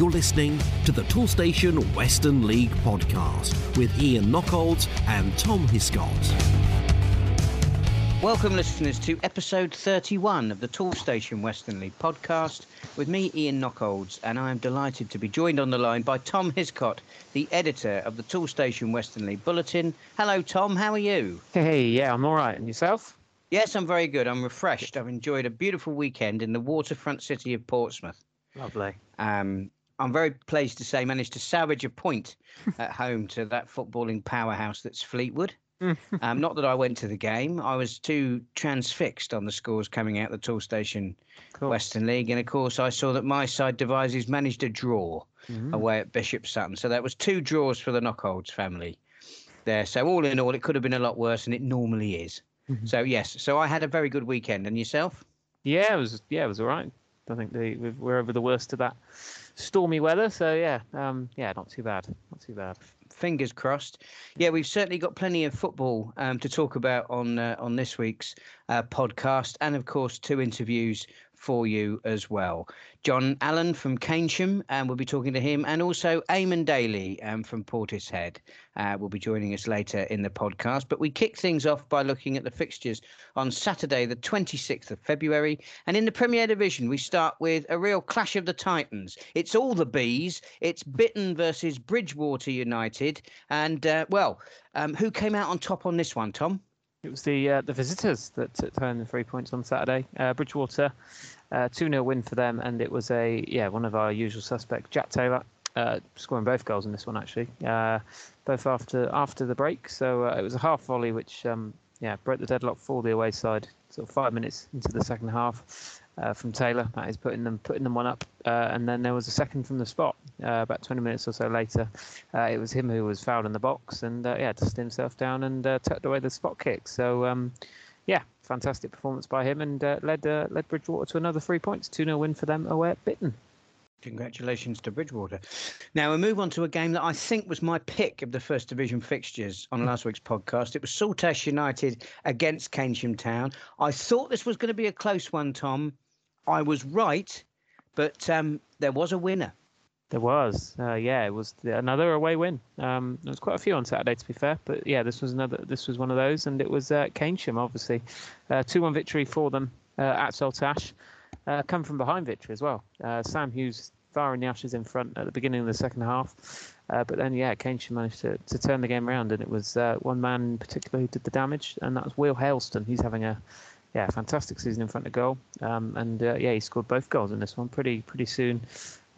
You're listening to the Toolstation Western League podcast with Ian Knockolds and Tom Hiscott. Welcome, listeners, to episode 31 of the Toolstation Western League podcast with me, Ian Knockolds, and I am delighted to be joined on the line by Tom Hiscott, the editor of the Toolstation Western League Bulletin. Hello, Tom. How are you? Hey, yeah, I'm all right. And yourself? Yes, I'm very good. I'm refreshed. I've enjoyed a beautiful weekend in the waterfront city of Portsmouth. Lovely. Um, I'm very pleased to say managed to salvage a point at home to that footballing powerhouse that's Fleetwood. um, not that I went to the game. I was too transfixed on the scores coming out the Toolstation Western League. And of course, I saw that my side Devizes managed a draw mm-hmm. away at Bishop Sutton. So that was two draws for the Knockolds family there. So all in all, it could have been a lot worse, and it normally is. Mm-hmm. So yes, so I had a very good weekend. And yourself? Yeah, it was. Yeah, it was all right. I think the, we're over the worst of that stormy weather. So yeah, um, yeah, not too bad. Not too bad fingers crossed. Yeah, we've certainly got plenty of football um, to talk about on uh, on this week's uh, podcast, and of course, two interviews for you as well. John Allen from Keynsham, and we'll be talking to him, and also Eamon Daly um, from Portishead uh, will be joining us later in the podcast. But we kick things off by looking at the fixtures on Saturday, the 26th of February. And in the Premier Division, we start with a real clash of the Titans. It's all the bees. It's Bitton versus Bridgwater United. And, uh, well, um, who came out on top on this one, Tom? It was the uh, the visitors that turned the three points on Saturday. Uh, Bridgwater, uh, two 0 win for them, and it was a yeah one of our usual suspects, Jack Taylor, uh, scoring both goals in this one actually, uh, both after after the break. So it was a half volley which um, yeah broke the deadlock for the away side. Sort of five minutes into the second half, uh, from Taylor. That is putting them putting them one up, uh, and then there was a second from the spot. Uh, about 20 minutes or so later, uh, it was him who was fouled in the box, and uh, yeah, dusted himself down and uh, tucked away the spot kick. So um, yeah, fantastic performance by him, and led led Bridgwater to another three points, two 0 win for them away at Bitton. Congratulations to Bridgwater. Now we move on to a game that I think was my pick of the first division fixtures on last week's podcast. It was Saltash United against Keynsham Town. I thought this was going to be a close one, Tom. I was right, but um, there was a winner. There was, uh, yeah, it was another away win. Um, there was quite a few on Saturday, to be fair, but yeah, this was another. This was one of those, and it was uh, Keynsham, obviously, uh, two-one victory for them uh, at Saltash. Uh, come from behind victory as well. Uh, Sam Hughes firing the Ashes in front at the beginning of the second half, uh, but then yeah, Keynsham managed to, to turn the game around, and it was one man in particular who did the damage, and that was Will Haleston. He's having a yeah, fantastic season in front of goal. Um, and uh, yeah, he scored both goals in this one pretty pretty soon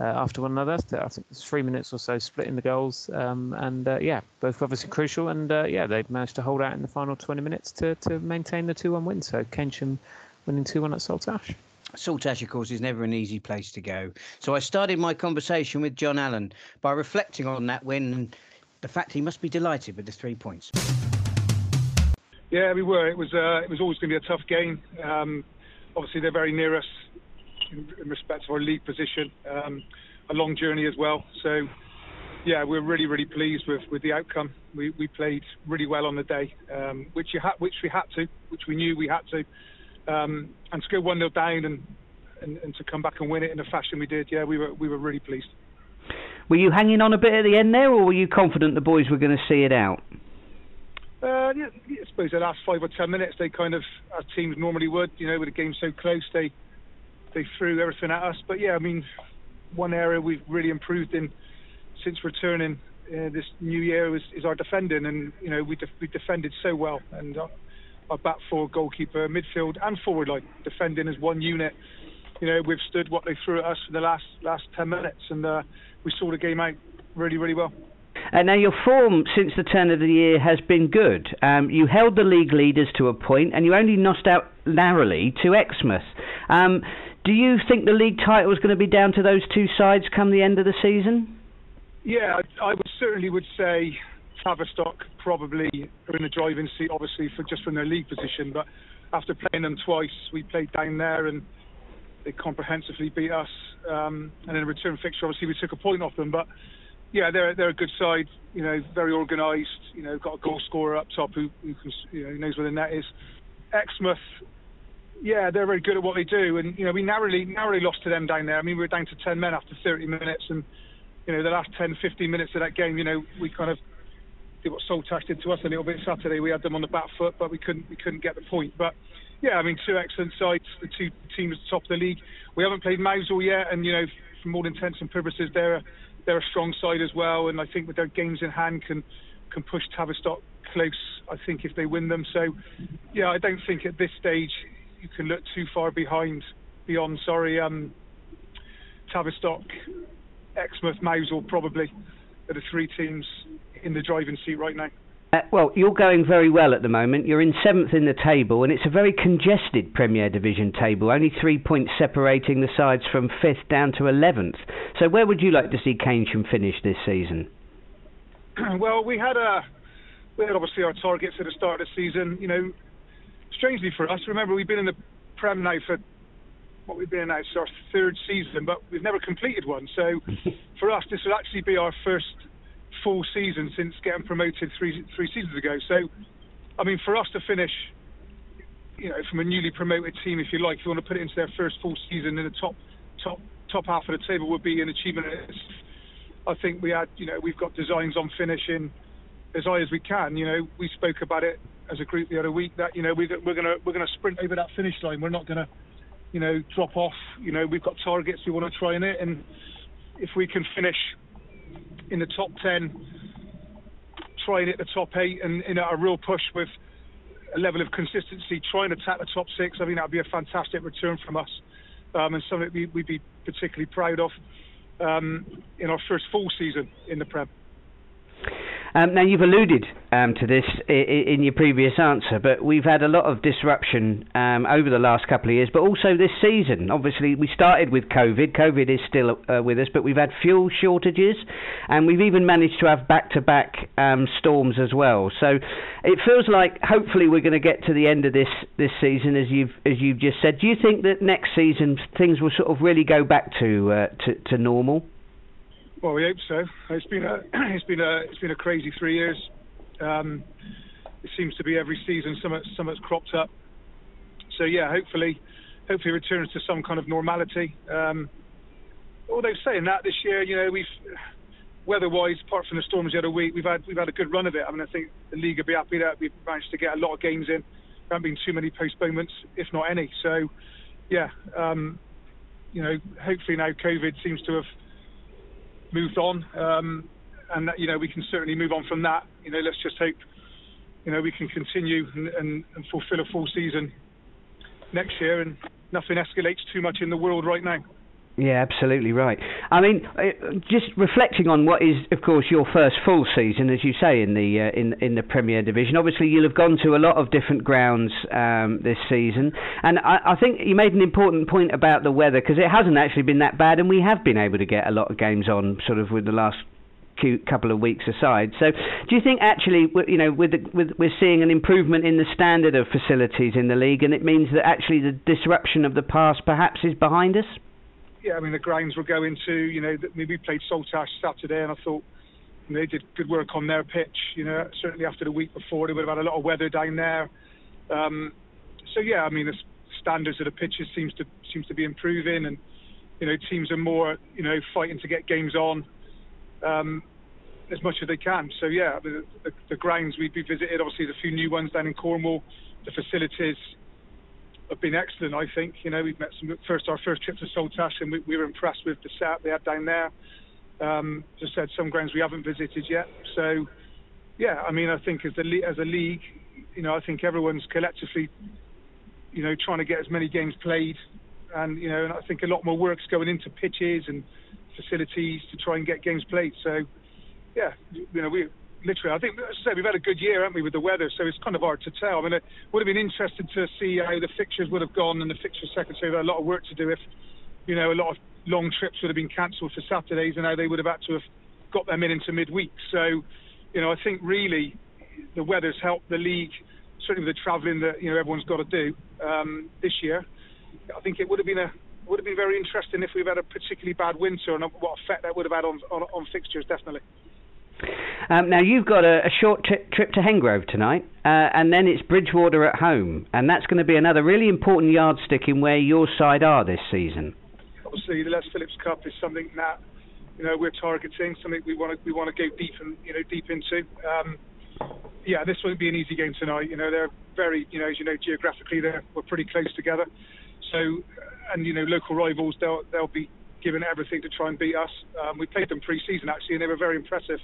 uh, after one another. I think it's three minutes or so splitting the goals. Um, and uh, yeah, both obviously crucial. And uh, yeah, they managed to hold out in the final 20 minutes to, to maintain the 2 1 win. So Keynsham winning 2 1 at Saltash. Saltash, of course, is never an easy place to go. So I started my conversation with John Allen by reflecting on that win and the fact he must be delighted with the three points. Yeah, we were. It was uh, it was always going to be a tough game. Um, obviously, they're very near us in, in respect to our league position. Um, a long journey as well. So, yeah, we're really really pleased with, with the outcome. We we played really well on the day, um, which you ha- which we had to, which we knew we had to, um, and to go one 0 down and, and and to come back and win it in the fashion we did. Yeah, we were we were really pleased. Were you hanging on a bit at the end there, or were you confident the boys were going to see it out? Uh, yeah, I suppose the last five or ten minutes they kind of, as teams normally would, you know, with the game so close, they they threw everything at us. But yeah, I mean, one area we've really improved in since returning uh, this new year is, is, our defending, and you know we def- we defended so well, and our, our back four, goalkeeper, midfield, and forward line defending as one unit. You know, we've stood what they threw at us for the last last ten minutes, and uh, we saw the game out really, really well. Now, your form since the turn of the year has been good. Um, you held the league leaders to a point, and you only knocked out narrowly to Exmouth. Um, do you think the league title is going to be down to those two sides come the end of the season? Yeah, I, I would certainly would say Tavistock probably are in the driving seat, obviously, for just from their league position. But after playing them twice, we played down there and they comprehensively beat us. Um, and in a return fixture, obviously, we took a point off them. But yeah, they're they're a good side. You know, very organised. You know, got a goal scorer up top who, who can, you know knows where the net is. Exmouth, Yeah, they're very good at what they do, and you know we narrowly narrowly lost to them down there. I mean, we were down to 10 men after 30 minutes, and you know the last 10, 15 minutes of that game, you know, we kind of did what Saltash did to us a little bit Saturday. We had them on the back foot, but we couldn't we couldn't get the point. But yeah, I mean, two excellent sides, the two teams at the top of the league. We haven't played Mousehole yet, and you know, from all intents and purposes, they're a, they're a strong side as well. And I think with their games in hand, can can push Tavistock close. I think if they win them. So yeah, I don't think at this stage you can look too far behind beyond. Sorry, um, Tavistock, Exmouth, Mousehole probably are the three teams in the driving seat right now. Uh, well, you're going very well at the moment. You're in seventh in the table, and it's a very congested Premier Division table. Only three points separating the sides from fifth down to eleventh. So, where would you like to see Keynsham finish this season? well, we had a we had obviously our targets at the start of the season. You know, strangely for us, remember we've been in the Prem now for what we've been in now, it's our third season, but we've never completed one. So, for us, this would actually be our first full season since getting promoted three three seasons ago. So, I mean, for us to finish, you know, from a newly promoted team, if you like, if you want to put it into their first full season in the top top top half of the table, would be an achievement. I think we had, you know, we've got designs on finishing as high as we can. You know, we spoke about it as a group the other week that you know we, we're gonna we're gonna sprint over that finish line. We're not gonna, you know, drop off. You know, we've got targets we want to try in it, and if we can finish in the top 10, trying at the top eight, and in a real push with a level of consistency, trying to tap the top six. I think that would be a fantastic return from us, um, and something we, would be particularly proud of um, in our first full season in the Prem. Um, now, you've alluded um, to this in, in your previous answer, but we've had a lot of disruption um, over the last couple of years, but also this season. Obviously, we started with COVID. COVID is still uh, with us, but we've had fuel shortages, and we've even managed to have back-to-back um, storms as well. So it feels like hopefully we're going to get to the end of this this season, as you've as you've just said. Do you think that next season things will sort of really go back to uh, to, to normal? Well, we hope so. It's been a it's been a it's been a crazy three years. Um, it seems to be every season something something's cropped up. So yeah, hopefully, hopefully returns to some kind of normality. Um, although saying that, this year, you know, we've weather-wise, apart from the storms the other week, we've had we've had a good run of it. I mean, I think the league will be happy that we've managed to get a lot of games in. There haven't been too many postponements, if not any. So, yeah, um, you know, hopefully now COVID seems to have moved on, um, and that, you know we can certainly move on from that. You know, let's just hope you know we can continue and, and, and fulfil a full season next year, and nothing escalates too much in the world right now. Yeah, absolutely right. I mean, uh, just reflecting on what is, of course, your first full season, as you say, in the uh, in in the Premier Division. Obviously, you'll have gone to a lot of different grounds um, this season, and I, I, think you made an important point about the weather because it hasn't actually been that bad, and we have been able to get a lot of games on, sort of with the last couple of weeks aside. So, do you think actually, you know, with, the, with we're seeing an improvement in the standard of facilities in the league, and it means that actually the disruption of the past perhaps is behind us? Yeah, I mean the grounds were going to, you know, we played Saltash Saturday, and I thought you know, they did good work on their pitch. You know, certainly after the week before, they would have had a lot of weather down there. Um, so yeah, I mean the standards of the pitches seems to seems to be improving, and you know teams are more you know fighting to get games on um, as much as they can. So yeah, the, the, the grounds we, we visited, obviously there's a few new ones down in Cornwall, the facilities have been excellent. I think you know we've met some first our first trip to Saltash and we, we were impressed with the setup they had down there. Um, just said some grounds we haven't visited yet. So yeah, I mean I think as a as a league, you know I think everyone's collectively, you know, trying to get as many games played, and you know and I think a lot more work's going into pitches and facilities to try and get games played. So yeah, you know we literally, I think, as I say, we've had a good year, haven't we, with the weather? So it's kind of hard to tell. I mean, it would have been interesting to see how the fixtures would have gone, and the fixture secretary had a lot of work to do if, you know, a lot of long trips would have been cancelled for Saturdays, and how they would have had to have got them in into midweek. So, you know, I think really the weather's helped the league, certainly with the travelling that you know everyone's got to do um, this year. I think it would have been a would have been very interesting if we've had a particularly bad winter and what effect that would have had on, on, on fixtures, definitely. Um, now you've got a, a short tri- trip to Hengrove tonight. uh, and then it's Bridgwater at home, and that's going to be another really important yardstick in where your side are this season. Obviously, the Les Phillips Cup is something that you know we're targeting, something we want to we want to go deep and you know deep into. Um, yeah, this won't be an easy game tonight. You know, they're very, you know, as you know, geographically, they're we're pretty close together. So, and you know, local rivals, they'll they'll be given everything to try and beat us. Um, we played them pre-season actually, and they were very impressive.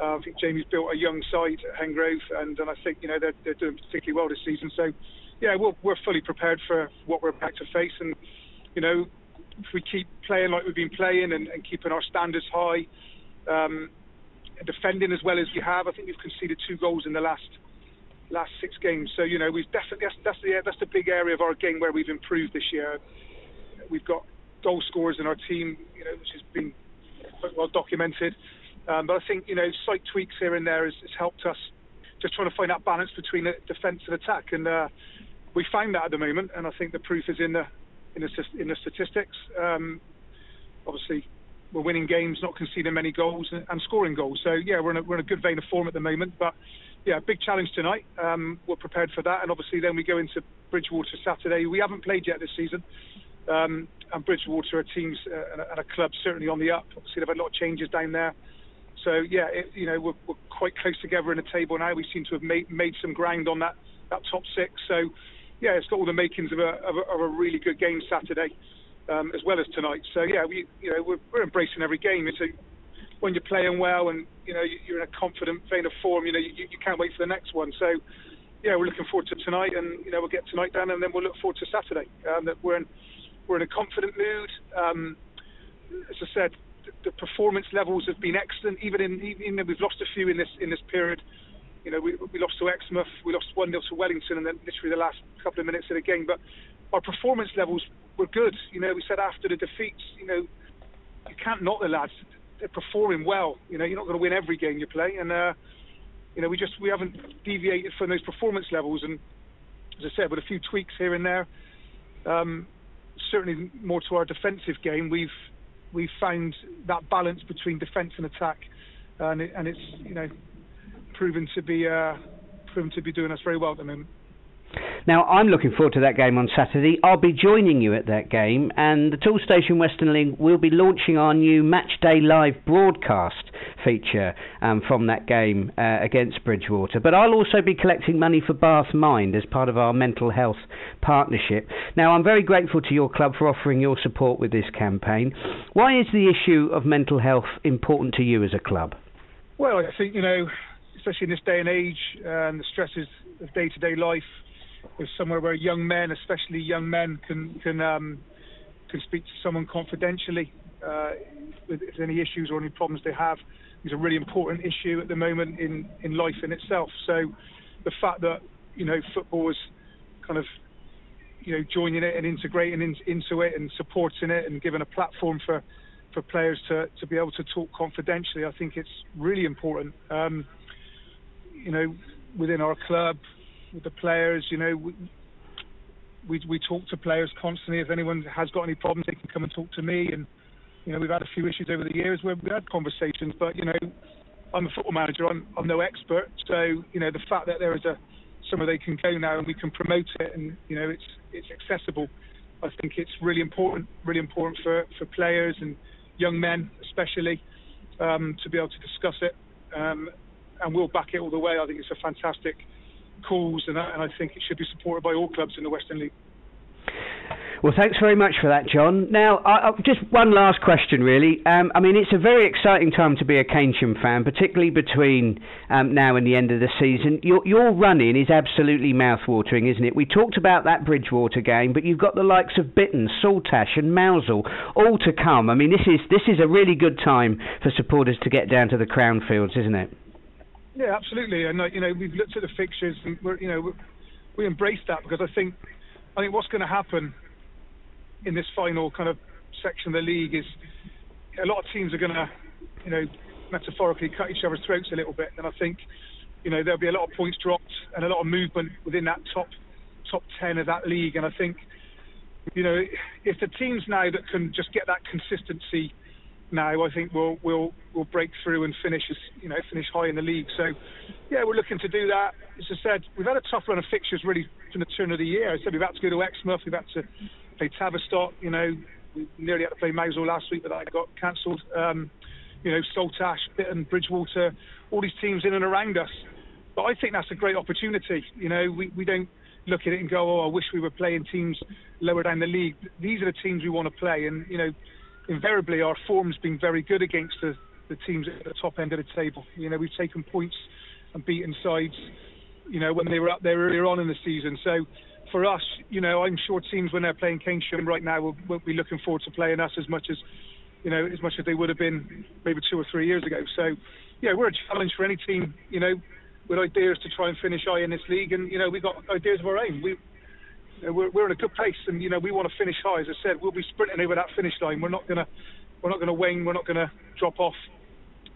Uh, I think Jamie's built a young side at Hengrove, and, and I think you know they're, they're doing particularly well this season. So, yeah, we're, we're fully prepared for what we're about to face, and you know, if we keep playing like we've been playing and, and keeping our standards high, um, defending as well as we have. I think we've conceded two goals in the last last six games. So you know we've definitely that's, that's the that's the big area of our game where we've improved this year. We've got goal scorers in our team, you know, which has been quite well documented. Um, but I think you know slight tweaks here and there has, has helped us just trying to find that balance between defence and attack, and uh, we find that at the moment. And I think the proof is in the in the, in the statistics. Um, obviously, we're winning games, not conceding many goals, and, and scoring goals. So yeah, we're in, a, we're in a good vein of form at the moment. But yeah, big challenge tonight. Um, we're prepared for that, and obviously then we go into Bridgwater Saturday. We haven't played yet this season, um, and Bridgwater are teams uh, and a club certainly on the up. Obviously they've had a lot of changes down there. So yeah, it, you know we're, we're, quite close together in the table now. We seem to have made, made some ground on that that top six. So yeah, it's got all the makings of a, of a, of a really good game Saturday um, as well as tonight. So yeah, we you know we're, we're embracing every game. It's a, when you're playing well and you know you're in a confident vein of form, you know you, you can't wait for the next one. So yeah, we're looking forward to tonight, and you know we'll get tonight done, and then we'll look forward to Saturday. Um, that we're in we're in a confident mood. Um, as I said, the, performance levels have been excellent. Even in even though we've lost a few in this in this period, you know we, we lost to Exmouth, we lost one 0 to Wellington, and then literally the last couple of minutes of the game, but our performance levels were good. You know, we said after the defeats, you know, you can't knock the lads. They're performing well. You know, you're not going to win every game you play, and uh, you know, we just we haven't deviated from those performance levels. And as I said, with a few tweaks here and there, um, certainly more to our defensive game, we've we've found that balance between defence and attack, and, it, and it's you know proven to be uh, proven to be doing us very well at the moment. Now, I'm looking forward to that game on Saturday. I'll be joining you at that game, and the Toolstation Western League will be launching our new Match Day Live broadcast feature um, from that game uh, against Bridgwater. But I'll also be collecting money for Bath Mind as part of our mental health partnership. Now, I'm very grateful to your club for offering your support with this campaign. Why is the issue of mental health important to you as a club? Well, I think, you know, especially in this day and age and the stresses of day to day life, is somewhere where young men, especially young men, can can um, can speak to someone confidentially uh, with any issues or any problems they have. It's a really important issue at the moment in in life in itself. So the fact that you know football is kind of you know joining it and integrating in, into it and supporting it and giving a platform for for players to to be able to talk confidentially, I think it's really important. Um, you know, within our club, with the players. You know, we, we, we talk to players constantly. If anyone has got any problems, they can come and talk to me. And you know, we've had a few issues over the years where we've had conversations. But you know, I'm a football manager. I'm, I'm no expert. So you know, the fact that there is a somewhere they can go now and we can promote it, and you know, it's it's accessible. I think it's really important, really important for for players and young men, especially, um, to be able to discuss it. Um, and we'll back it all the way. I think it's a fantastic calls, and, and I think it should be supported by all clubs in the Western League. Well, thanks very much for that, John. Now, just one last question, really. Um, I mean, it's a very exciting time to be a Keynsham fan, particularly between um, now and the end of the season. Your, your run-in is absolutely mouth-watering, isn't it? We talked about that Bridgwater game, but you've got the likes of Bitton, Saltash, and Mousehole all to come. I mean, this is this is a really good time for supporters to get down to the Crown Fields, isn't it? Yeah, absolutely. And you know, we've looked at the fixtures, and we're, you know, we embrace that because I think, I think what's going to happen in this final kind of section of the league is a lot of teams are going to, you know, metaphorically cut each other's throats a little bit, and I think, you know, there'll be a lot of points dropped and a lot of movement within that top top ten of that league, and I think, you know, if the teams now that can just get that consistency now, I think we'll we'll we'll break through and finish as you know finish high in the league. So, yeah, we're looking to do that. As I said, we've had a tough run of fixtures really from the turn of the year. I said we've had to go to Exmouth, we've had to play Tavistock. You know, we nearly had to play Mousehole last week, but that got cancelled. Um, you know, Saltash, Bitton, Bridgwater, all these teams in and around us. But I think that's a great opportunity. You know, we, we don't look at it and go, oh, I wish we were playing teams lower down the league. These are the teams we want to play, and you know invariably our form's been very good against the, the teams at the top end of the table. You know, we've taken points and beaten sides, you know, when they were up there earlier on in the season. So for us, you know, I'm sure teams when they're playing Keynsham right now will, will be looking forward to playing us as much as, you know, as much as they would have been maybe two or three years ago. So, yeah, we're a challenge for any team, you know, with ideas to try and finish high in this league. And, you know, we've got ideas of our own. We, we're, we're in a good place, and you know we want to finish high. As I said, we'll be sprinting over that finish line. We're not gonna we're not gonna wane. We're not gonna drop off.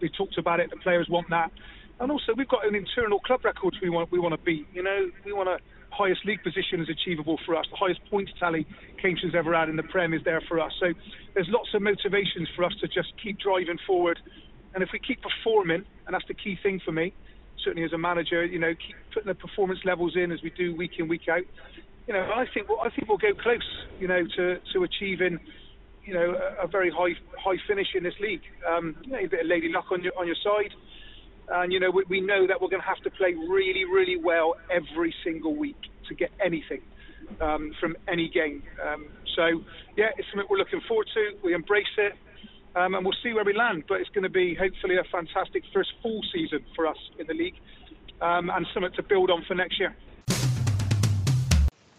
We talked about it. The players want that, and also we've got an internal club record we want we want to beat. You know, we want a highest league position is achievable for us. The highest points tally Keynsham ever had in the Prem is there for us. So there's lots of motivations for us to just keep driving forward. And if we keep performing, and that's the key thing for me, certainly as a manager, you know, keep putting the performance levels in as we do week in, week out, you know, I think I think we'll go close, you know, to to achieving, you know, a, a very high high finish in this league. Um, you know, a bit of lady luck on your on your side, and you know, we, we know that we're going to have to play really really well every single week to get anything um, from any game. Um, so yeah, it's something we're looking forward to. We embrace it. Um, and we'll see where we land, but it's going to be hopefully a fantastic first full season for us in the league, um, and something to build on for next year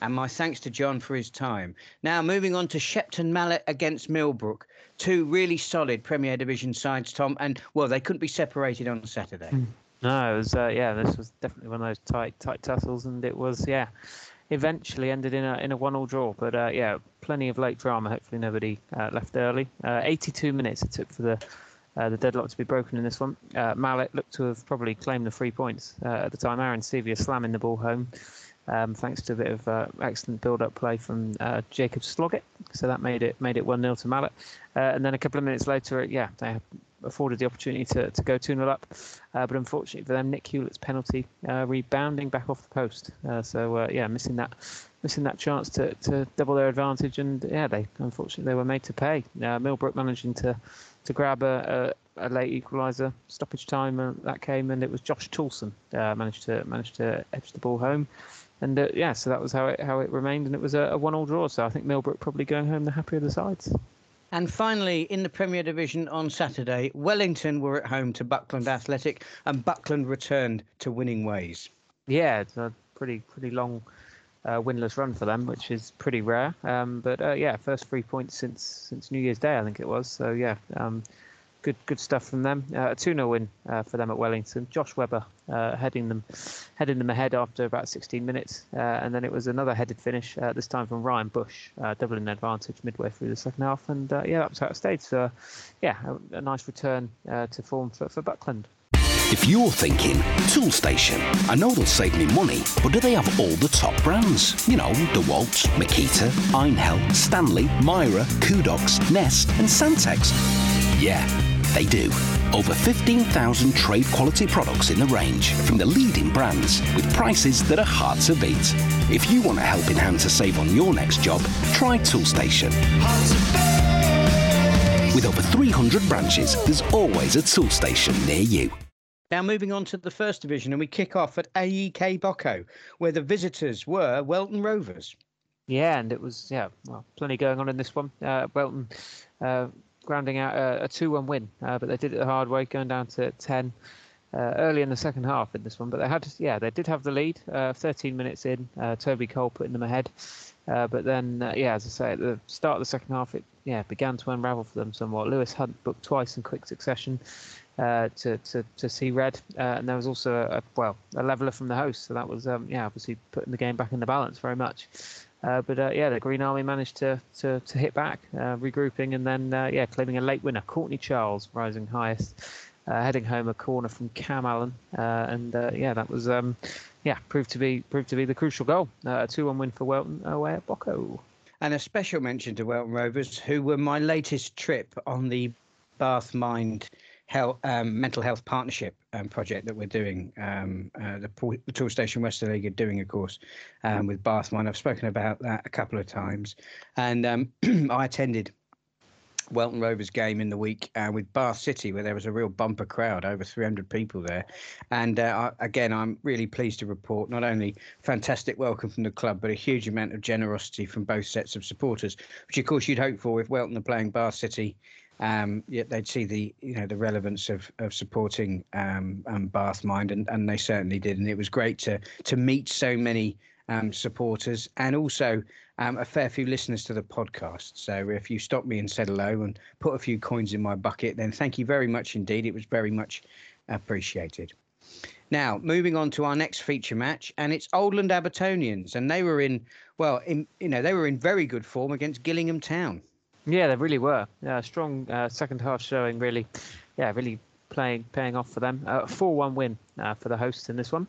and my thanks to John for his time. Now, moving on to Shepton Mallet against Millbrook. Two really solid Premier Division sides, Tom, and well, they couldn't be separated on Saturday. Hmm. No, it was uh, yeah, this was definitely one of those tight tight tussles, and it was yeah, eventually ended in a in a one-all draw. But uh, yeah, plenty of late drama. Hopefully, nobody uh, left early. Uh, 82 minutes it took for the uh, the deadlock to be broken in this one. Uh, Mallet looked to have probably claimed the three points at the time. Aaron Sevier slamming the ball home um, thanks to a bit of uh, excellent build-up play from uh, Jacob Sloggett. So that made it made it one 0 to Mallet. Uh, and then a couple of minutes later, yeah, they afforded the opportunity to, to go 2 0 up. Uh, but unfortunately for them, Nick Hewlett's penalty uh, rebounding back off the post. Uh, so yeah, missing that missing that chance to, to double their advantage. And yeah, they unfortunately they were made to pay. Millbrook managing to to grab a, a, a late equaliser stoppage time uh, that came, and it was Josh Toulson uh, managed to managed to edge the ball home and uh, yeah, so that was how it how it remained, and it was a, a one-all draw. So I think Millbrook probably going home the happier of the sides. And finally, in the Premier Division on Saturday, Wellington were at home to Buckland Athletic, and Buckland returned to winning ways. Yeah, it's a pretty pretty long uh, winless run for them, which is pretty rare. Um, but uh, yeah, first three points since since New Year's Day, I think it was. So yeah, um, good good stuff from them. Uh, a 2 0 win uh, for them at Wellington. Josh Webber uh, heading them heading them ahead after about 16 minutes, uh, and then it was another headed finish. Uh, this time from Ryan Bush, uh, doubling the advantage midway through the second half, and yeah, that was how it stayed. So yeah, a, a nice return to form for, for Buckland. If you're thinking, Toolstation, I know they'll save me money, but do they have all the top brands? You know, DeWalt, Makita, Einhell, Stanley, Mira, Kudox, Nest, and Santex. Yeah, they do. Over 15,000 trade quality products in the range from the leading brands with prices that are hard to beat. If you want a helping hand to save on your next job, try Toolstation. With over 300 branches, there's always a Toolstation near you. Now, moving on to the first division, and we kick off at AEK Boco, where the visitors were Welton Rovers. Yeah, and it was yeah, well, plenty going on in this one. Uh, Welton uh, grounding out a, a 2-1 win, uh, but they did it the hard way, going down to 10 uh, early in the second half in this one. But they had, yeah, they did have the lead. Uh, 13 minutes in, uh, Toby Cole putting them ahead. Uh, but then, yeah, as I say, at the start of the second half, it yeah began to unravel for them somewhat. Lewis Hunt booked twice in quick succession to, to to see red, and there was also a, a, well a leveler from the host, so that was um, yeah obviously putting the game back in the balance very much. Uh, but uh, yeah, the Green Army managed to to, to hit back, uh, regrouping, and then uh, yeah, claiming a late winner. Courtney Charles rising highest, uh, heading home a corner from Cam Allen, and yeah, that was um, yeah proved to be proved to be the crucial goal. a two-one win for Welton away at Boco. And a special mention to Welton Rovers, who were my latest trip on the Bath Mind health, um, mental health partnership um, project that we're doing. Um, uh, the, the Toolstation Western League are doing, of course, um, with Bath Mind. I've spoken about that a couple of times, and um, I attended Welton Rovers game in the week uh, with Bath City, where there was a real bumper crowd, over 300 people there. And uh, again, I'm really pleased to report not only fantastic welcome from the club, but a huge amount of generosity from both sets of supporters, which of course you'd hope for if Welton are playing Bath City. Um, yet they'd see the you know the relevance of of supporting um, um, Bath Mind, and, and they certainly did. And it was great to to meet so many um, supporters and also um, a fair few listeners to the podcast. So if you stopped me and said hello and put a few coins in my bucket, then thank you very much indeed. It was very much appreciated. Now, moving on to our next feature match, and it's Oldland Abertonians, and they were in, well, in you know, they were in very good form against Gillingham Town. Yeah, they really were. Yeah, strong uh, second half showing, really. Yeah, really playing, paying off for them. A uh, 4-1 win uh, for the hosts in this one.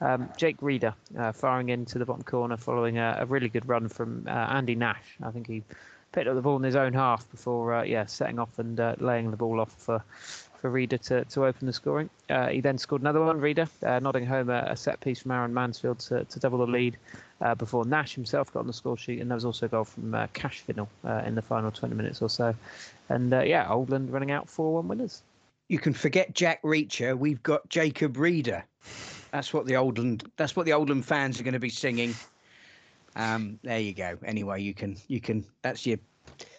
Um, Jake Reeder uh, firing into the bottom corner following a, a really good run from uh, Andy Nash. I think he picked up the ball in his own half before, uh, yeah, setting off and uh, laying the ball off for for Reeder to, to open the scoring. Uh, he then scored another one, Reeder, uh, nodding home a, a, set piece from Aaron Mansfield to, to double the lead before Nash himself got on the score sheet. And there was also a goal from uh, Cash Finnell in the final 20 minutes or so. And yeah, Oldland running out 4 1 winners. You can forget Jack Reacher. We've got Jacob Reeder. That's what the Oldland. That's what the Oldland fans are going to be singing. Um, there you go. Anyway, you can you can. That's your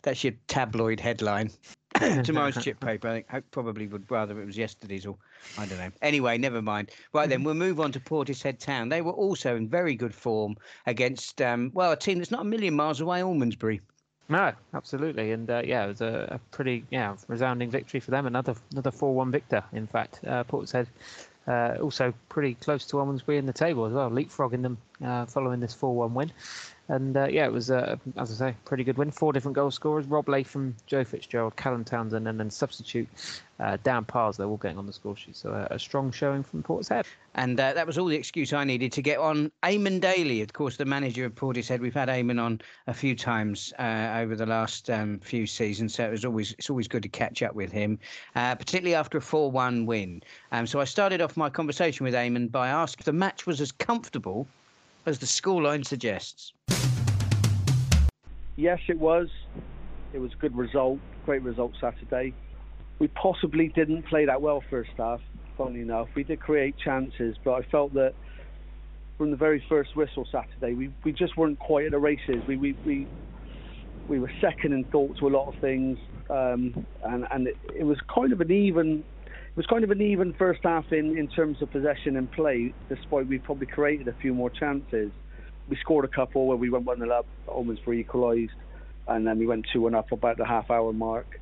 that's your tabloid headline. Tomorrow's chip paper. I think I probably would rather it was yesterday's or I don't know. Anyway, never mind. Right then, we'll move on to Portishead Town. They were also in very good form against um, well a team that's not a million miles away, Almondsbury. No, absolutely, and uh, yeah, it was a, a, pretty yeah resounding victory for them. Another another four-one victor. In fact, uh, Portishead uh, also pretty close to Almondsbury in the table as well, leapfrogging them uh, following this 4-1 win. And uh, yeah, it was, uh, as I say, pretty good win. Four different goal scorers: Rob Latham, Joe Fitzgerald, Callum Townsend, and then substitute uh, Dan Pars. They're all getting on the score sheet. So uh, a strong showing from Portishead. And uh, that was all the excuse I needed to get on Eamon Daly, of course, the manager of Portishead. We've had Eamon on a few times uh, over the last um, few seasons, so it was always it's always good to catch up with him, particularly after a four-one win. Um, so I started off my conversation with Eamon by asking if the match was as comfortable as the scoreline suggests. Yes, it was. It was a good result, great result Saturday. We possibly didn't play that well first half, funnily enough. We did create chances, but I felt that from the very first whistle Saturday, we, we just weren't quite at the races. We, we, we, we were second in thought to a lot of things, um, and, and it, it was kind of an even it was kind of an even first half in, in terms of possession and play, despite we probably created a few more chances. We scored a couple where we went 1 0 up, almost for equalised, and then we went 2 1 up about the half hour mark.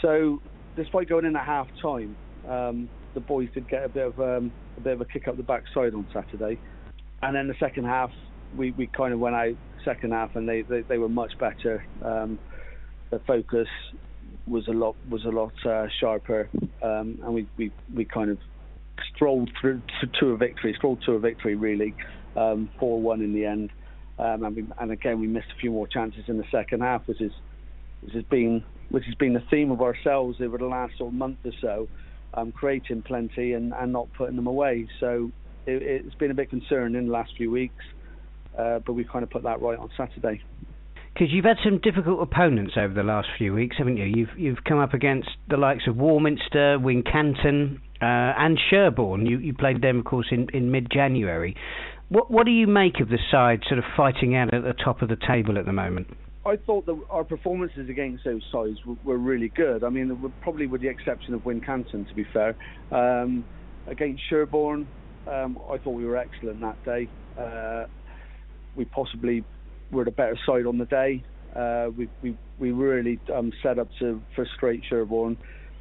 So, despite going in at half time, um, the boys did get a bit of um, a bit of a kick up the backside on Saturday. And then the second half, we, we kind of went out second half, and they, they, they were much better. Um, the focus was a lot was a lot uh, sharper, um, and we, we, we kind of strolled through to, to a victory, strolled to a victory really, um, four one in the end, um, and, we, and again we missed a few more chances in the second half, which is which has been which has been the theme of ourselves over the last sort of month or so, um, creating plenty and, and not putting them away. So it, it's been a bit concerning in the last few weeks, uh, but we kind of put that right on Saturday because you've had some difficult opponents over the last few weeks, haven't you? You've you've come up against the likes of Warminster, Wincanton, uh, and Sherborne. You you played them, of course, in, in mid January. What what do you make of the side sort of fighting out at the top of the table at the moment? I thought that our performances against those sides were, really good. I mean, probably with the exception of Wincanton, to be fair. Um, against Sherborne, um, I thought we were excellent that day. Uh, we possibly were the better side on the day. Uh, we, we we really um, set up to frustrate Sherborne.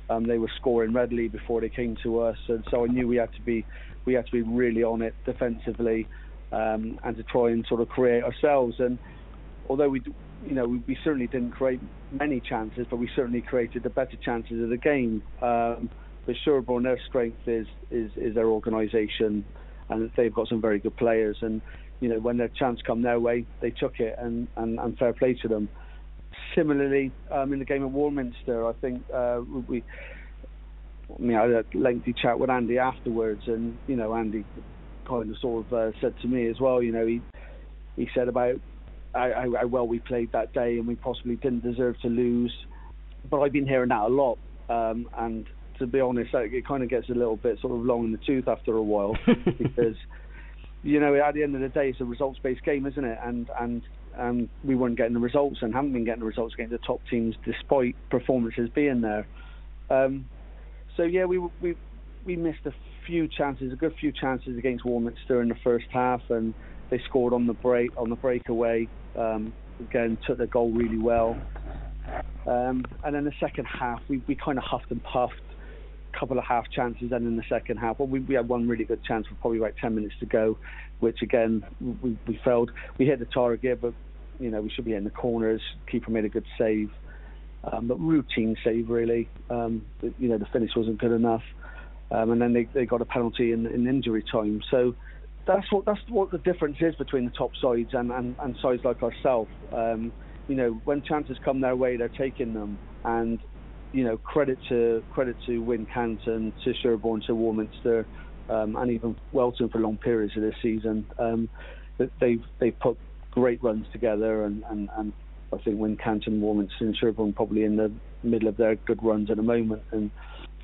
Um, they were scoring readily before they came to us, and so I knew we had to be we had to be really on it defensively um, and to try and sort of create ourselves. And although we you know we, we, certainly didn't create many chances, but we certainly created the better chances of the game. Um, but Sherborne, their strength is is, is their organisation, and they've got some very good players and you know, when their chance come their way, they took it, and, and, and fair play to them. similarly um, in the game at Warminster, I think uh, we. I mean, I had a lengthy chat with Andy afterwards, and you know, Andy kind of sort of uh, said to me as well. You know, he he said about how, how well we played that day, and we possibly didn't deserve to lose. But I've been hearing that a lot, um, and to be honest, it kind of gets a little bit sort of long in the tooth after a while because you know at the end of the day it's a results-based game, isn't it? And and um, we weren't getting the results and haven't been getting the results against the top teams despite performances being there. Um, so yeah, we we we missed a few chances, a good few chances against Warminster in the first half, and they scored on the break on the breakaway. Um, again, took the goal really well. Um, and then the second half, we, we kind of huffed and puffed. Couple of half chances, and in the second half, well, we, we had one really good chance with probably about 10 minutes to go, which again we, we failed. We hit the target, but you know we should be in the corners. Keeper made a good save, um, but routine save really. Um, you know the finish wasn't good enough, um, and then they, they got a penalty in, in injury time. So that's what that's what the difference is between the top sides and, and, and sides like ourselves. Um, you know, when chances come their way, they're taking them, and you know, credit to credit to Wincanton, to Sherborne, to Warminster, um, and even Welton for long periods of this season. Um, they've they've put great runs together, and, and, and I think Wincanton, Warminster, and Sherborne probably in the middle of their good runs at the moment, and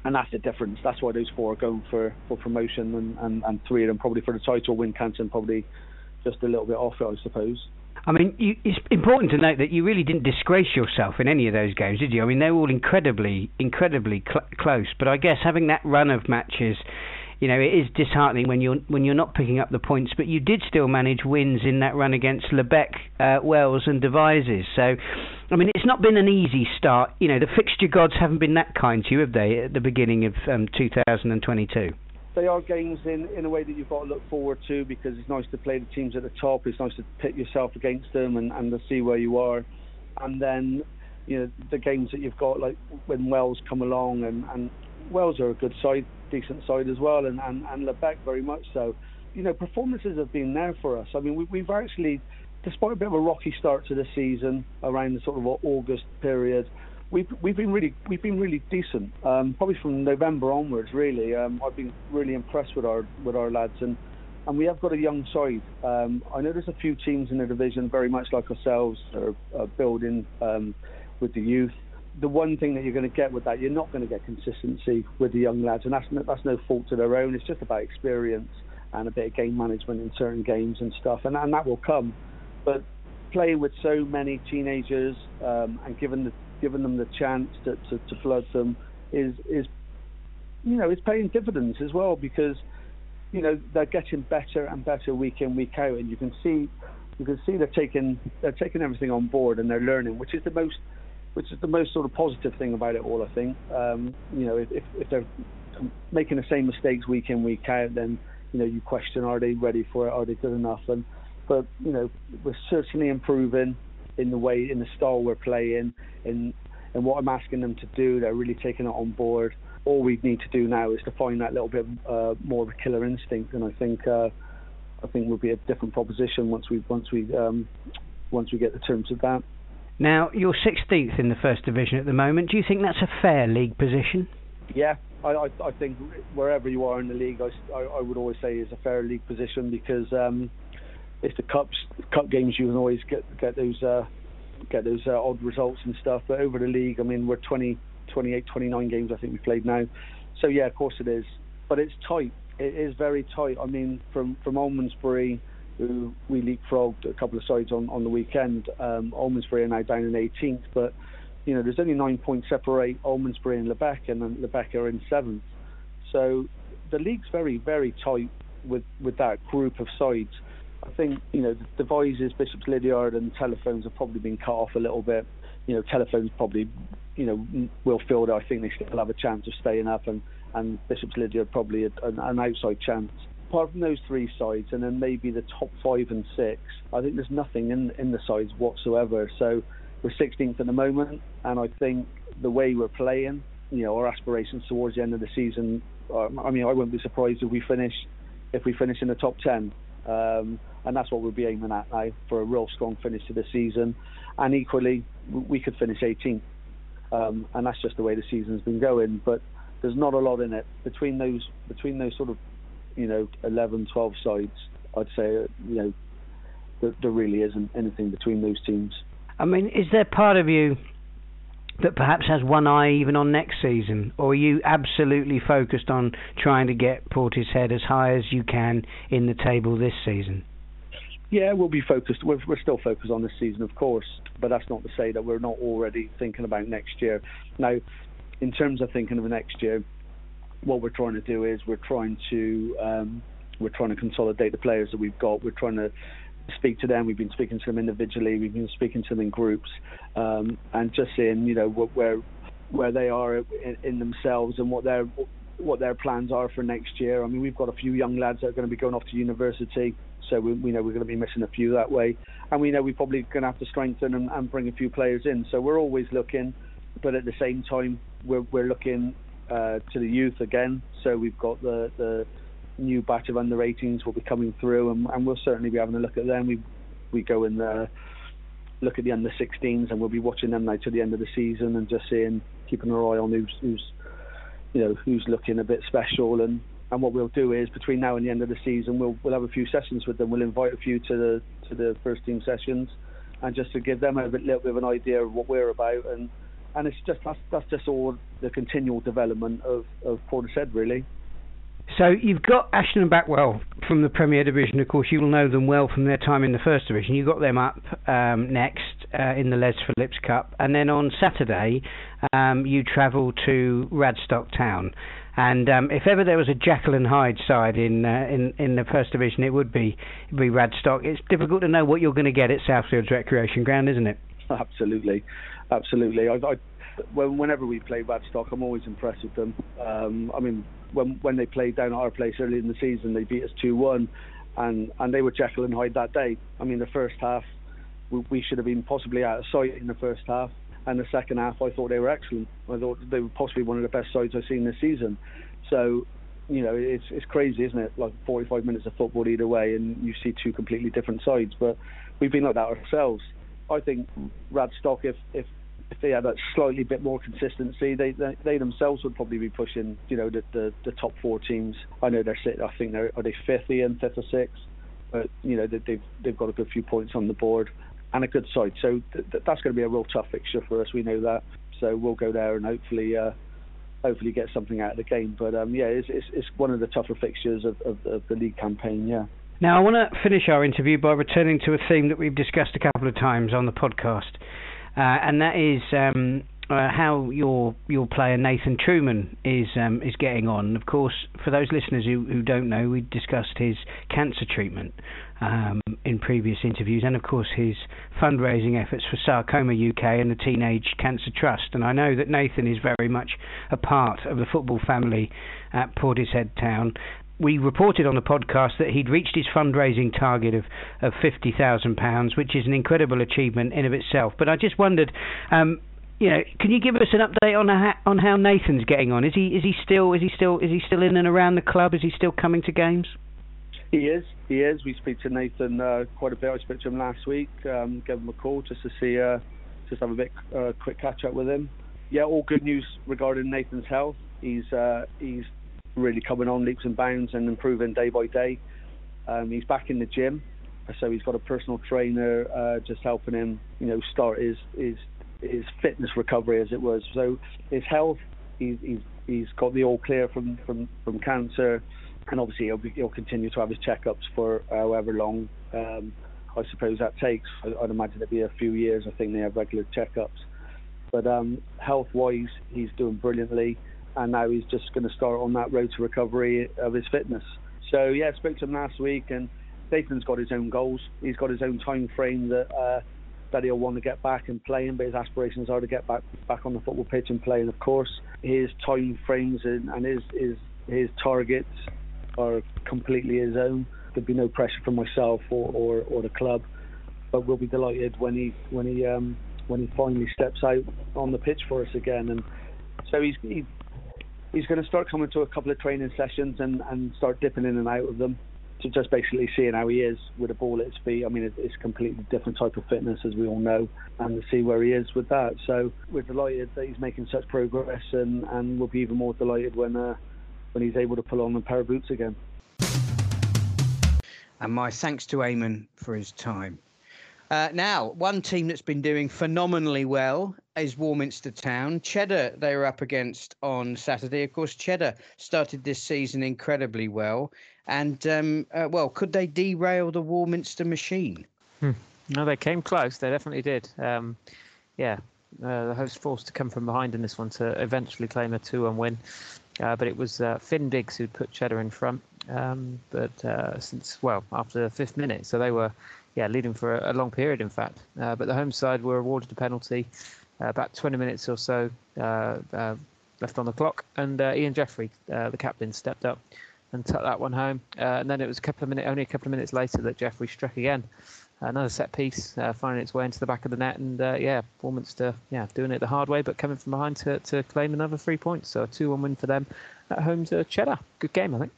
and that's the difference. That's why those four are going for, for promotion, and, and, and three of them probably for the title. Wincanton probably just a little bit off it, I suppose. I mean, you, it's important to note that you really didn't disgrace yourself in any of those games, did you? I mean, they were all incredibly, incredibly cl- close. But I guess having that run of matches, you know, it is disheartening when you're when you're not picking up the points. But you did still manage wins in that run against Lebeq, uh, Wells, and Devizes. So, I mean, it's not been an easy start. You know, the fixture gods haven't been that kind to you, have they, at the beginning of um, 2022? They are games in, in a way that you've got to look forward to because it's nice to play the teams at the top. It's nice to pit yourself against them and, and to see where you are. And then, you know, the games that you've got, like when Wells come along, and, and Wells are a good side, decent side as well, and, and, and Lebeq very much so. You know, performances have been there for us. I mean, we, we've actually, despite a bit of a rocky start to the season around the sort of August period, we've we've been really we've been really decent. Um, probably from November onwards, really. Um, I've been really impressed with our with our lads, and and we have got a young side. Um, I know there's a few teams in the division, very much like ourselves, that are, building um, with the youth. The one thing that you're going to get with that, you're not going to get consistency with the young lads, and that's no, that's no fault to their own. It's just about experience and a bit of game management in certain games and stuff, and and that will come. But playing with so many teenagers um, and given the given them the chance to, to, to flood them is is you know is paying dividends as well because you know they're getting better and better week in week out. And you can see you can see they're taking they're taking everything on board and they're learning which is the most which is the most sort of positive thing about it all I think. Um, you know if, if they're making the same mistakes week in week out then you know you question are they ready for it? Are they good enough? And but you know we're certainly improving in the way in the style we're playing in and what I'm asking them to do. They're really taking it on board. All we need to do now is to find that little bit uh, more of a killer instinct, and I think uh, I think we'll be a different proposition once we once we um, once we get the terms of that. Now you're 16th in the first division at the moment. Do you think that's a fair league position? Yeah, I, I, I think wherever you are in the league, I, I, I would always say is a fair league position because um, it's the cups cup games you can always get get those uh, get those uh, odd results and stuff. But over the league, I mean, we're 20, 28, 29 games I think we played now. So yeah, of course it is. But it's tight. It is very tight. I mean, from from Almondsbury, who we leapfrogged a couple of sides on on the weekend. Um, Almondsbury are now down in 18th, but you know there's only nine points separate Almondsbury and Lebeq, and then Lebeq are in seventh. So the league's very very tight with with that group of sides. I think you know the Devizes, Bishops Lydiard, and Telephones have probably been cut off a little bit. You know, Telephones probably you know will that I think they still have a chance of staying up, and and Bishops Lydiard probably an, an outside chance. Apart from those three sides, and then maybe the top five and six, I think there's nothing in in the sides whatsoever. So we're 16th at the moment, and I think the way we're playing, you know, our aspirations towards the end of the season. Um, I mean, I wouldn't be surprised if we finish if we finish in the top 10. Um, and that's what we'll be aiming at now for a real strong finish to the season. And equally, we could finish 18th, um, and that's just the way the season's been going. But there's not a lot in it between those between those sort of you know 11, 12 sides. I'd say you know there, there really isn't anything between those teams. I mean, is there part of you that perhaps has one eye even on next season, or are you absolutely focused on trying to get Portishead as high as you can in the table this season? Yeah, we'll be focused. We're, we're still focused on this season, of course, but that's not to say that we're not already thinking about next year. Now, in terms of thinking of next year, what we're trying to do is we're trying to um, we're trying to consolidate the players that we've got. We're trying to speak to them. We've been speaking to them individually. We've been speaking to them in groups, um, and just seeing you know where where they are in, in, themselves and what their what their plans are for next year. I mean, we've got a few young lads that are going to be going off to university, so we, we know we're going to be missing a few that way, and we know we're probably going to have to strengthen and, and bring a few players in. So we're always looking, but at the same time, we're we're looking uh, to the youth again. So we've got the the new batch of under 18s will be coming through, and, and we'll certainly be having a look at them. We we go and uh, look at the under 16s, and we'll be watching them now to the end of the season, and just seeing, keeping our eye on who's who's you know who's looking a bit special, and and what we'll do is between now and the end of the season, we'll we'll have a few sessions with them. We'll invite a few to the to the first team sessions, and just to give them a bit, little bit of an idea of what we're about, and and it's just that's that's just all the continual development of of Portishead really. So you've got Ashton and Backwell from the Premier Division. Of course, you'll know them well from their time in the First Division. You got them up um, next uh, in the Les Phillips Cup, and then on Saturday um, you travel to Radstock Town. And um, if ever there was a Jekyll and Hyde side in uh, in in the First Division, it would be it'd be Radstock. It's difficult to know what you're going to get at Southfields Recreation Ground, isn't it? Absolutely, absolutely. I, I, whenever we play Radstock, I'm always impressed with them. Um, I mean, when when they played down at our place early in the season, they beat us two one, and and they were Jekyll and Hyde that day. I mean, the first half we, we should have been possibly out of sight in the first half, and the second half I thought they were excellent. I thought they were possibly one of the best sides I've seen this season. So. You know, it's it's crazy, isn't it? Like 45 minutes of football either way, and you see two completely different sides. But we've been like that ourselves. I think Radstock, if if if they had a slightly bit more consistency, they, they, they themselves would probably be pushing, you know, the, the, the top four teams. I know they're sitting. I think they're are they fifth, Ian, fifth or sixth, but you know they, they've they've got a good few points on the board and a good side. So th- that's going to be a real tough fixture for us. We know that. So we'll go there and hopefully. Uh, hopefully get something out of the game. But um, yeah, it's, it's, it's one of the tougher fixtures of, of, of the league campaign. Yeah. Now I want to finish our interview by returning to a theme that we've discussed a couple of times on the podcast, uh, and that is um, uh, how your your player Nathan Truman is um, is getting on. Of course, for those listeners who, who don't know, we discussed his cancer treatment um, in previous interviews, and of course his fundraising efforts for Sarcoma UK and the Teenage Cancer Trust. And I know that Nathan is very much a part of the football family at Portishead Town we reported on the podcast that he'd reached his fundraising target of, of fifty thousand pounds, which is an incredible achievement in of itself. But I just wondered, um, you know, can you give us an update on how, on how Nathan's getting on? Is he is he still is he still is he still in and around the club? Is he still coming to games? He is. He is. We speak to Nathan uh, quite a bit. I spoke to him last week. Um, gave him a call just to see, uh, just have a bit uh, quick catch up with him. Yeah, all good news regarding Nathan's health. He's uh, he's really coming on leaps and bounds and improving day by day. Um, he's back in the gym, so he's got a personal trainer uh, just helping him, you know, start his his his fitness recovery as it was. So his health, he's he's, he's got the all clear from from from cancer, and obviously he'll be, he'll continue to have his checkups for however long. Um, I suppose that takes. I'd imagine it'd be a few years. I think they have regular checkups. But um, health-wise, he's doing brilliantly and now he's just going to start on that road to recovery of his fitness. So yeah, I spoke to him last week, and Nathan's got his own goals. He's got his own time frame that uh, that he'll want to get back and playing, but his aspirations are to get back back on the football pitch and playing. Of course, his time frames and, and his his his targets are completely his own. There'd be no pressure from myself or, or, or the club, but we'll be delighted when he when he um, when he finally steps out on the pitch for us again. And so he's he's he's going to start coming to a couple of training sessions and, and start dipping in and out of them. To just basically seeing how he is with a ball at his feet. I mean, it's a completely different type of fitness, as we all know, and to see where he is with that. So we're delighted that he's making such progress, and, and we'll be even more delighted when uh, when he's able to pull on a pair of boots again. And my thanks to Eamon for his time. Uh, now, one team that's been doing phenomenally well is Warminster Town. Cheddar, they were up against on Saturday. Of course, Cheddar started this season incredibly well. And, um, uh, well, could they derail the Warminster machine? Hmm. No, they came close. They definitely did. Um, yeah, uh, the host forced to come from behind in this one to eventually claim a 2 1 win. Uh, but it was uh, Finn Biggs who'd put Cheddar in front. Um, but uh, since, well, after the fifth minute. So they were yeah, leading for a, long period, in fact. Uh, but the home side were awarded a penalty, uh, about 20 minutes or so uh, uh left on the clock, and uh, Ian Jeffrey, uh, the captain, stepped up and took that one home. and then it was a couple of minutes, only a couple of minutes later, that Jeffrey struck again. Another set piece, finding its way into the back of the net, and yeah, Warminster, yeah, doing it the hard way, but coming from behind to, to claim another three points. So a 2-1 win for them at home to Cheddar. Good game, I think.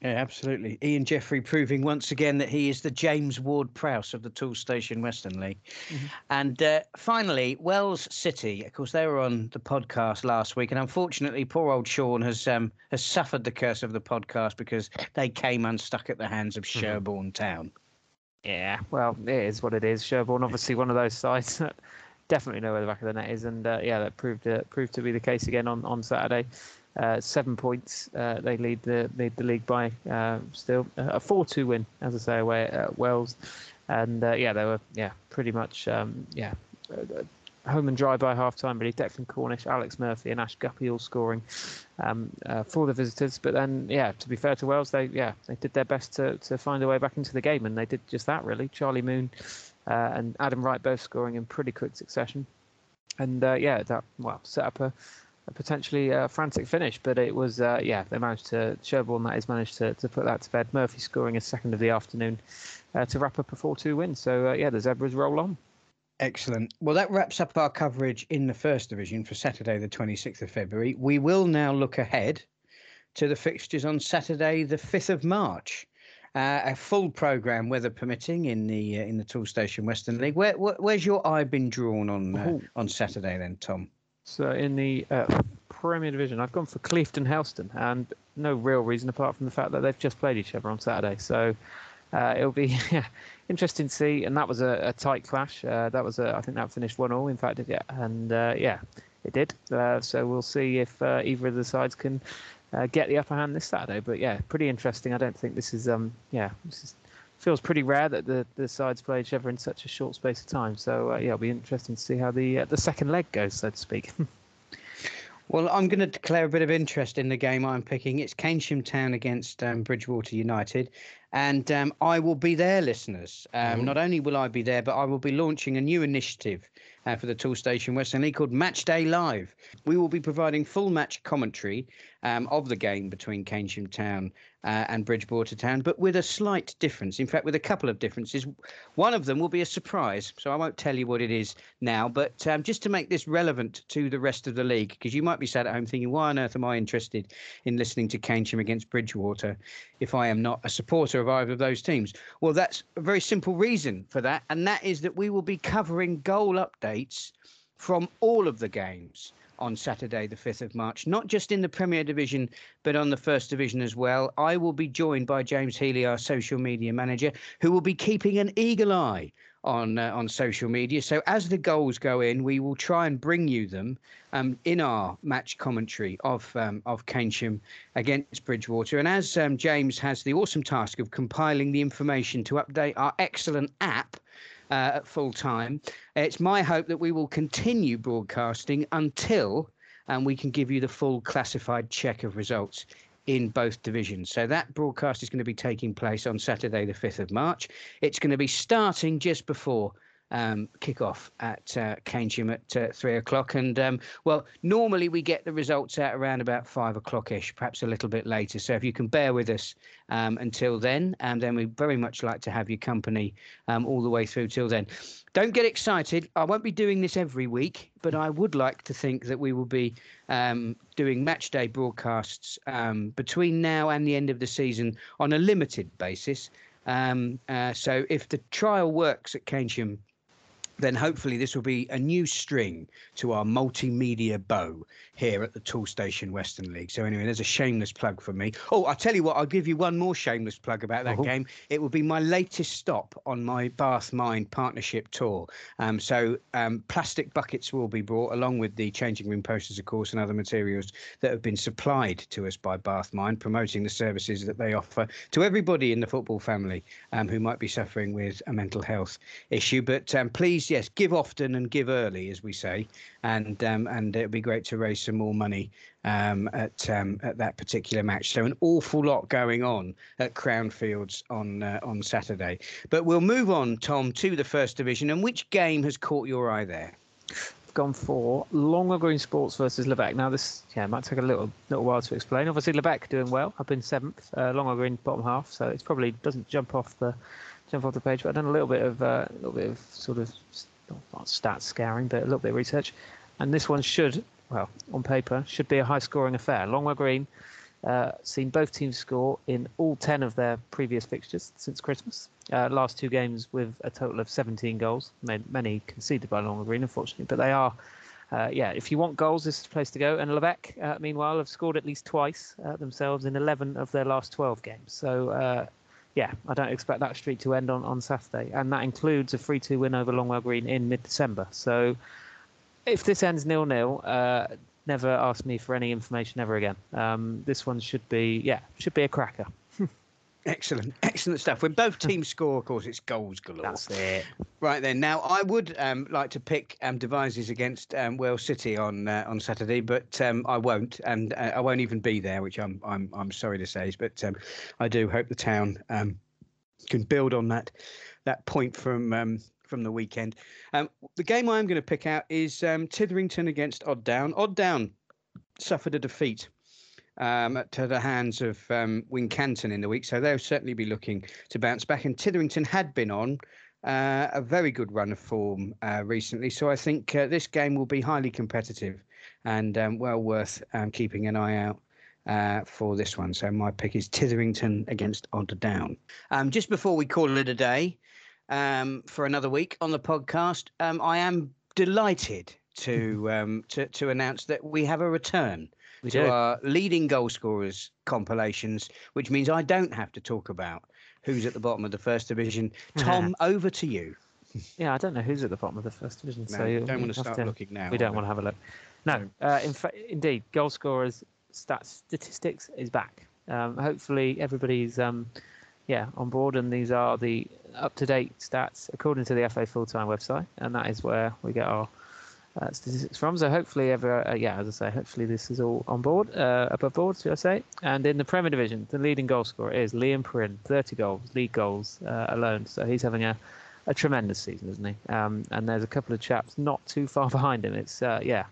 Yeah, absolutely. Ian Jeffrey proving once again that he is the James Ward Prowse of the Toolstation Western League. Mm-hmm. And uh, finally, Wells City. Of course, they were on the podcast last week, and unfortunately, poor old Sean has um, has suffered the curse of the podcast because they came unstuck at the hands of mm-hmm. Sherborne Town. Yeah, well, it is what it is. Sherborne, obviously, one of those sides that definitely know where the back of the net is, and uh, yeah, that proved uh, proved to be the case again on on Saturday. Uh, seven points. Uh, they lead the lead the league by uh, still a four-two win, as I say, away at Wells, and uh, yeah, they were yeah pretty much um, yeah uh, home and dry by half time. Really, Declan Cornish, Alex Murphy, and Ash Guppy all scoring um, for the visitors. But then yeah, to be fair to Wells, they yeah they did their best to to find a way back into the game, and they did just that really. Charlie Moon and Adam Wright both scoring in pretty quick succession, and yeah, that well set up a a potentially uh, frantic finish, but it was uh, yeah they managed to Sherborne that is managed to, to put that to bed. Murphy scoring a second of the afternoon uh, to wrap up a 4-2 win. So uh, yeah, the Zebras roll on. Excellent. Well, that wraps up our coverage in the first division for Saturday, the 26th of February. We will now look ahead to the fixtures on Saturday, the 5th of March. Uh, a full program, weather permitting, in the uh, in the Toolstation Western League. Where, where, where's your eye been drawn on on Saturday then, Tom? So in the uh, Premier Division, I've gone for Clevedon Helston, and no real reason apart from the fact that they've just played each other on Saturday. So uh, it'll be interesting to see. And that was a, a tight clash. Uh, that was a, I think that finished one all. In fact, yeah, and uh, yeah, it did. Uh, so we'll see if uh, either of the sides can get the upper hand this Saturday. But yeah, pretty interesting. I don't think this is um yeah this is feels pretty rare that the, the sides play each other in such a short space of time. So uh, yeah, it'll be interesting to see how the uh, the second leg goes, so to speak. well, I'm going to declare a bit of interest in the game I'm picking. It's Keynsham Town against um, Bridgwater United, and um, I will be there, listeners. Um, not only will I be there, but I will be launching a new initiative uh, for the Toolstation Western League called Match Day Live. We will be providing full match commentary um, of the game between Keynsham Town uh, and Bridgwater Town, but with a slight difference. In fact, with a couple of differences. One of them will be a surprise, so I won't tell you what it is now. But um, just to make this relevant to the rest of the league, because you might be sat at home thinking, why on earth am I interested in listening to Keynsham against Bridgwater if I am not a supporter of either of those teams? Well, that's a very simple reason for that, and that is that we will be covering goal updates from all of the games on Saturday, the 5th of March, not just in the Premier Division, but on the First Division as well. I will be joined by James Healy, our social media manager, who will be keeping an eagle eye on uh, on social media. So as the goals go in, we will try and bring you them um, in our match commentary of um, of Keynsham against Bridgwater. And as um, James has the awesome task of compiling the information to update our excellent app uh, at full time. It's my hope that we will continue broadcasting until and we can give you the full classified check of results in both divisions. So that broadcast is going to be taking place on Saturday, the 5th of March. It's going to be starting just before um, kick off at uh, Keynsham at uh, three o'clock. And um, well, normally we get the results out around about five o'clock ish, perhaps a little bit later. So if you can bear with us um, until then, and then we very much like to have your company um, all the way through till then. Don't get excited. I won't be doing this every week, but I would like to think that we will be um, doing match day broadcasts um, between now and the end of the season on a limited basis. Um, uh, so if the trial works at Keynsham then hopefully this will be a new string to our multimedia bow here at the Toolstation Western League. So anyway, there's a shameless plug for me. Oh, I'll tell you what, I'll give you one more shameless plug about that uh-huh. game. It will be my latest stop on my Bath Mind partnership tour. Um, so um, plastic buckets will be brought along with the changing room posters, of course, and other materials that have been supplied to us by Bath Mind, promoting the services that they offer to everybody in the football family um, who might be suffering with a mental health issue. But um, please yes, give often and give early, as we say, and um, and it'd be great to raise some more money um, at um, at that particular match. So an awful lot going on at Crownfields on uh, on Saturday. But we'll move on, Tom, to the first division. And which game has caught your eye there? gone for Longwell Green Sports versus Lebeq. Now this yeah might take a little little while to explain. Obviously Lebeq doing well. I've been seventh. Uh, Longwell Green bottom half, so it probably doesn't jump off the jump off the page. But I've done a little bit of uh, a little bit of sort of not stats scouring, but a little bit of research. And this one should, well, on paper, should be a high-scoring affair. Longwell Green uh, seen both teams score in all 10 of their previous fixtures since Christmas. Uh, last two games with a total of 17 goals, many conceded by Longwell Green, unfortunately, but they are. Uh, yeah, if you want goals, this is the place to go. And Lebeq, uh, meanwhile, have scored at least twice uh, themselves in 11 of their last 12 games. So uh, yeah, I don't expect that streak to end on, on Saturday. And that includes a 3 2 win over Longwell Green in mid December. So if this ends nil nil, uh, never ask me for any information ever again. Um, this one should be, yeah, should be a cracker. Excellent, excellent stuff. When both teams score, of course, it's goals galore. That's it. Right then. Now, I would um, like to pick um, against um, Wells City on uh, on Saturday, but um, I won't, and uh, I won't even be there, which I'm I'm I'm sorry to say. But um, I do hope the town um, can build on that that point from um, from the weekend. The game I'm going to pick out is Tytherington against Odd Down. Odd Down suffered a defeat um, to the hands of um, Wincanton in the week. So they'll certainly be looking to bounce back. And Tytherington had been on uh, a very good run of form uh, recently. So I think uh, this game will be highly competitive and um, well worth um, keeping an eye out. Uh, for this one. So my pick is Tytherington against Odd Down. Um, just before we call it a day um, for another week on the podcast, um, I am delighted to um, to to announce that we have a return we to do. our leading goal scorers compilations, which means I don't have to talk about who's at the bottom of the first division. Tom, over to you. Yeah, I don't know who's at the bottom of the first division. No, so you don't want to start to, looking now. We don't want to have a look. No, uh, in fact, indeed, goal scorers stats statistics is back. Um, hopefully, everybody's um, yeah on board, and these are the up-to-date stats according to the FA full-time website, and that is where we get our uh, statistics from. So hopefully, ever uh, yeah, as I say, hopefully this is all on board, uh, above board, should I say? And in the Premier Division, the leading goal scorer is Liam Prynne, 30 goals, league goals uh, alone. So he's having a, a tremendous season, isn't he? Um, and there's a couple of chaps not too far behind him. It's uh, yeah.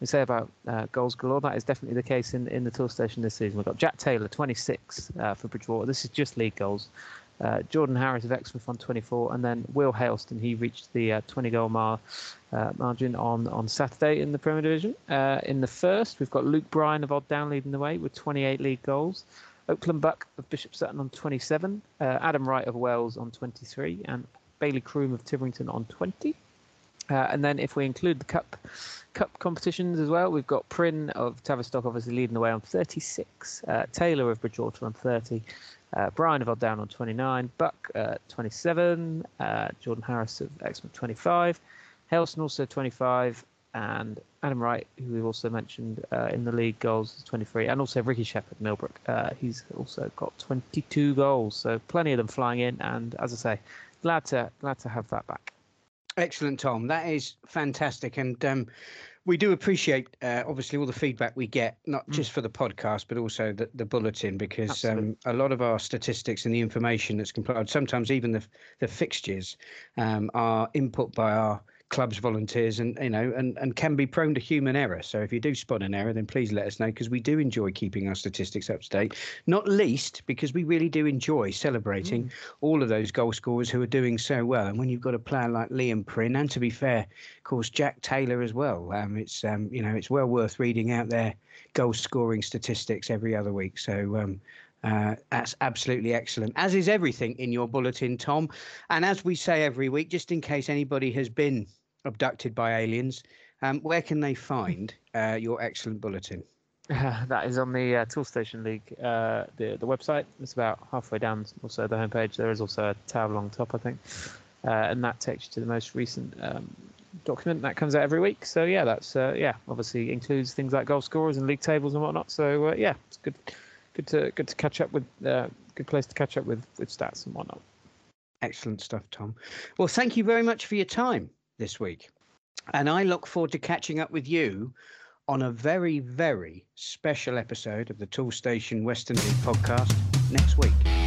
We say about uh, goals galore. That is definitely the case in, in the Toolstation this season. We've got Jack Taylor, 26 for Bridgwater. This is just league goals. Uh, Jordan Harris of Exmouth on 24, and then Will Hailston. He reached the uh, 20 goal mar, uh, margin on, on Saturday in the Premier Division. Uh, in the first, we've got Luke Bryan of Odd Down leading the way with 28 league goals. Oakland Buck of Bishop Sutton on 27, uh, Adam Wright of Wells on 23, and Bailey Croom of Tytherington on 20. Uh, and then if we include the cup cup competitions as well, we've got Prynne of Tavistock obviously leading the way on 36, Taylor of Bridgwater on 30, uh, Brian of Odd Down on 29, Buck uh, 27, uh, Jordan Harris of Exmouth 25, Hailston also 25, and Adam Wright, who we've also mentioned uh, in the league goals, is 23, and also Ricky Shepherd Millbrook. Uh, he's also got 22 goals, so plenty of them flying in, and as I say, glad to glad to have that back. Excellent, Tom. That is fantastic, and um, we do appreciate uh, obviously all the feedback we get, not mm. just for the podcast but also the, the bulletin, because um, a lot of our statistics and the information that's compiled, sometimes even the the fixtures, um, are input by our clubs volunteers and you know and and can be prone to human error. So if you do spot an error then please let us know because we do enjoy keeping our statistics up to date. Not least because we really do enjoy celebrating mm. all of those goal scorers who are doing so well. And when you've got a player like Liam Prynne and to be fair of course Jack Taylor as well. Um, it's um, you know it's well worth reading out their goal scoring statistics every other week. So um, uh, that's absolutely excellent, as is everything in your bulletin, Tom. And as we say every week, just in case anybody has been abducted by aliens, um, where can they find uh, your excellent bulletin? Uh, that is on the uh, Toolstation League, uh, the the website. It's about halfway down. Also, the homepage. There is also a tab along top, I think, uh, and that takes you to the most recent um, document that comes out every week. So yeah, that's uh, yeah, obviously includes things like goal scorers and league tables and whatnot. So uh, yeah, it's good, good to good to catch up with. good place to catch up with with stats and whatnot. Excellent stuff, Tom. Well, thank you very much for your time this week. And I look forward to catching up with you on a very, very special episode of the Toolstation Western League podcast next week.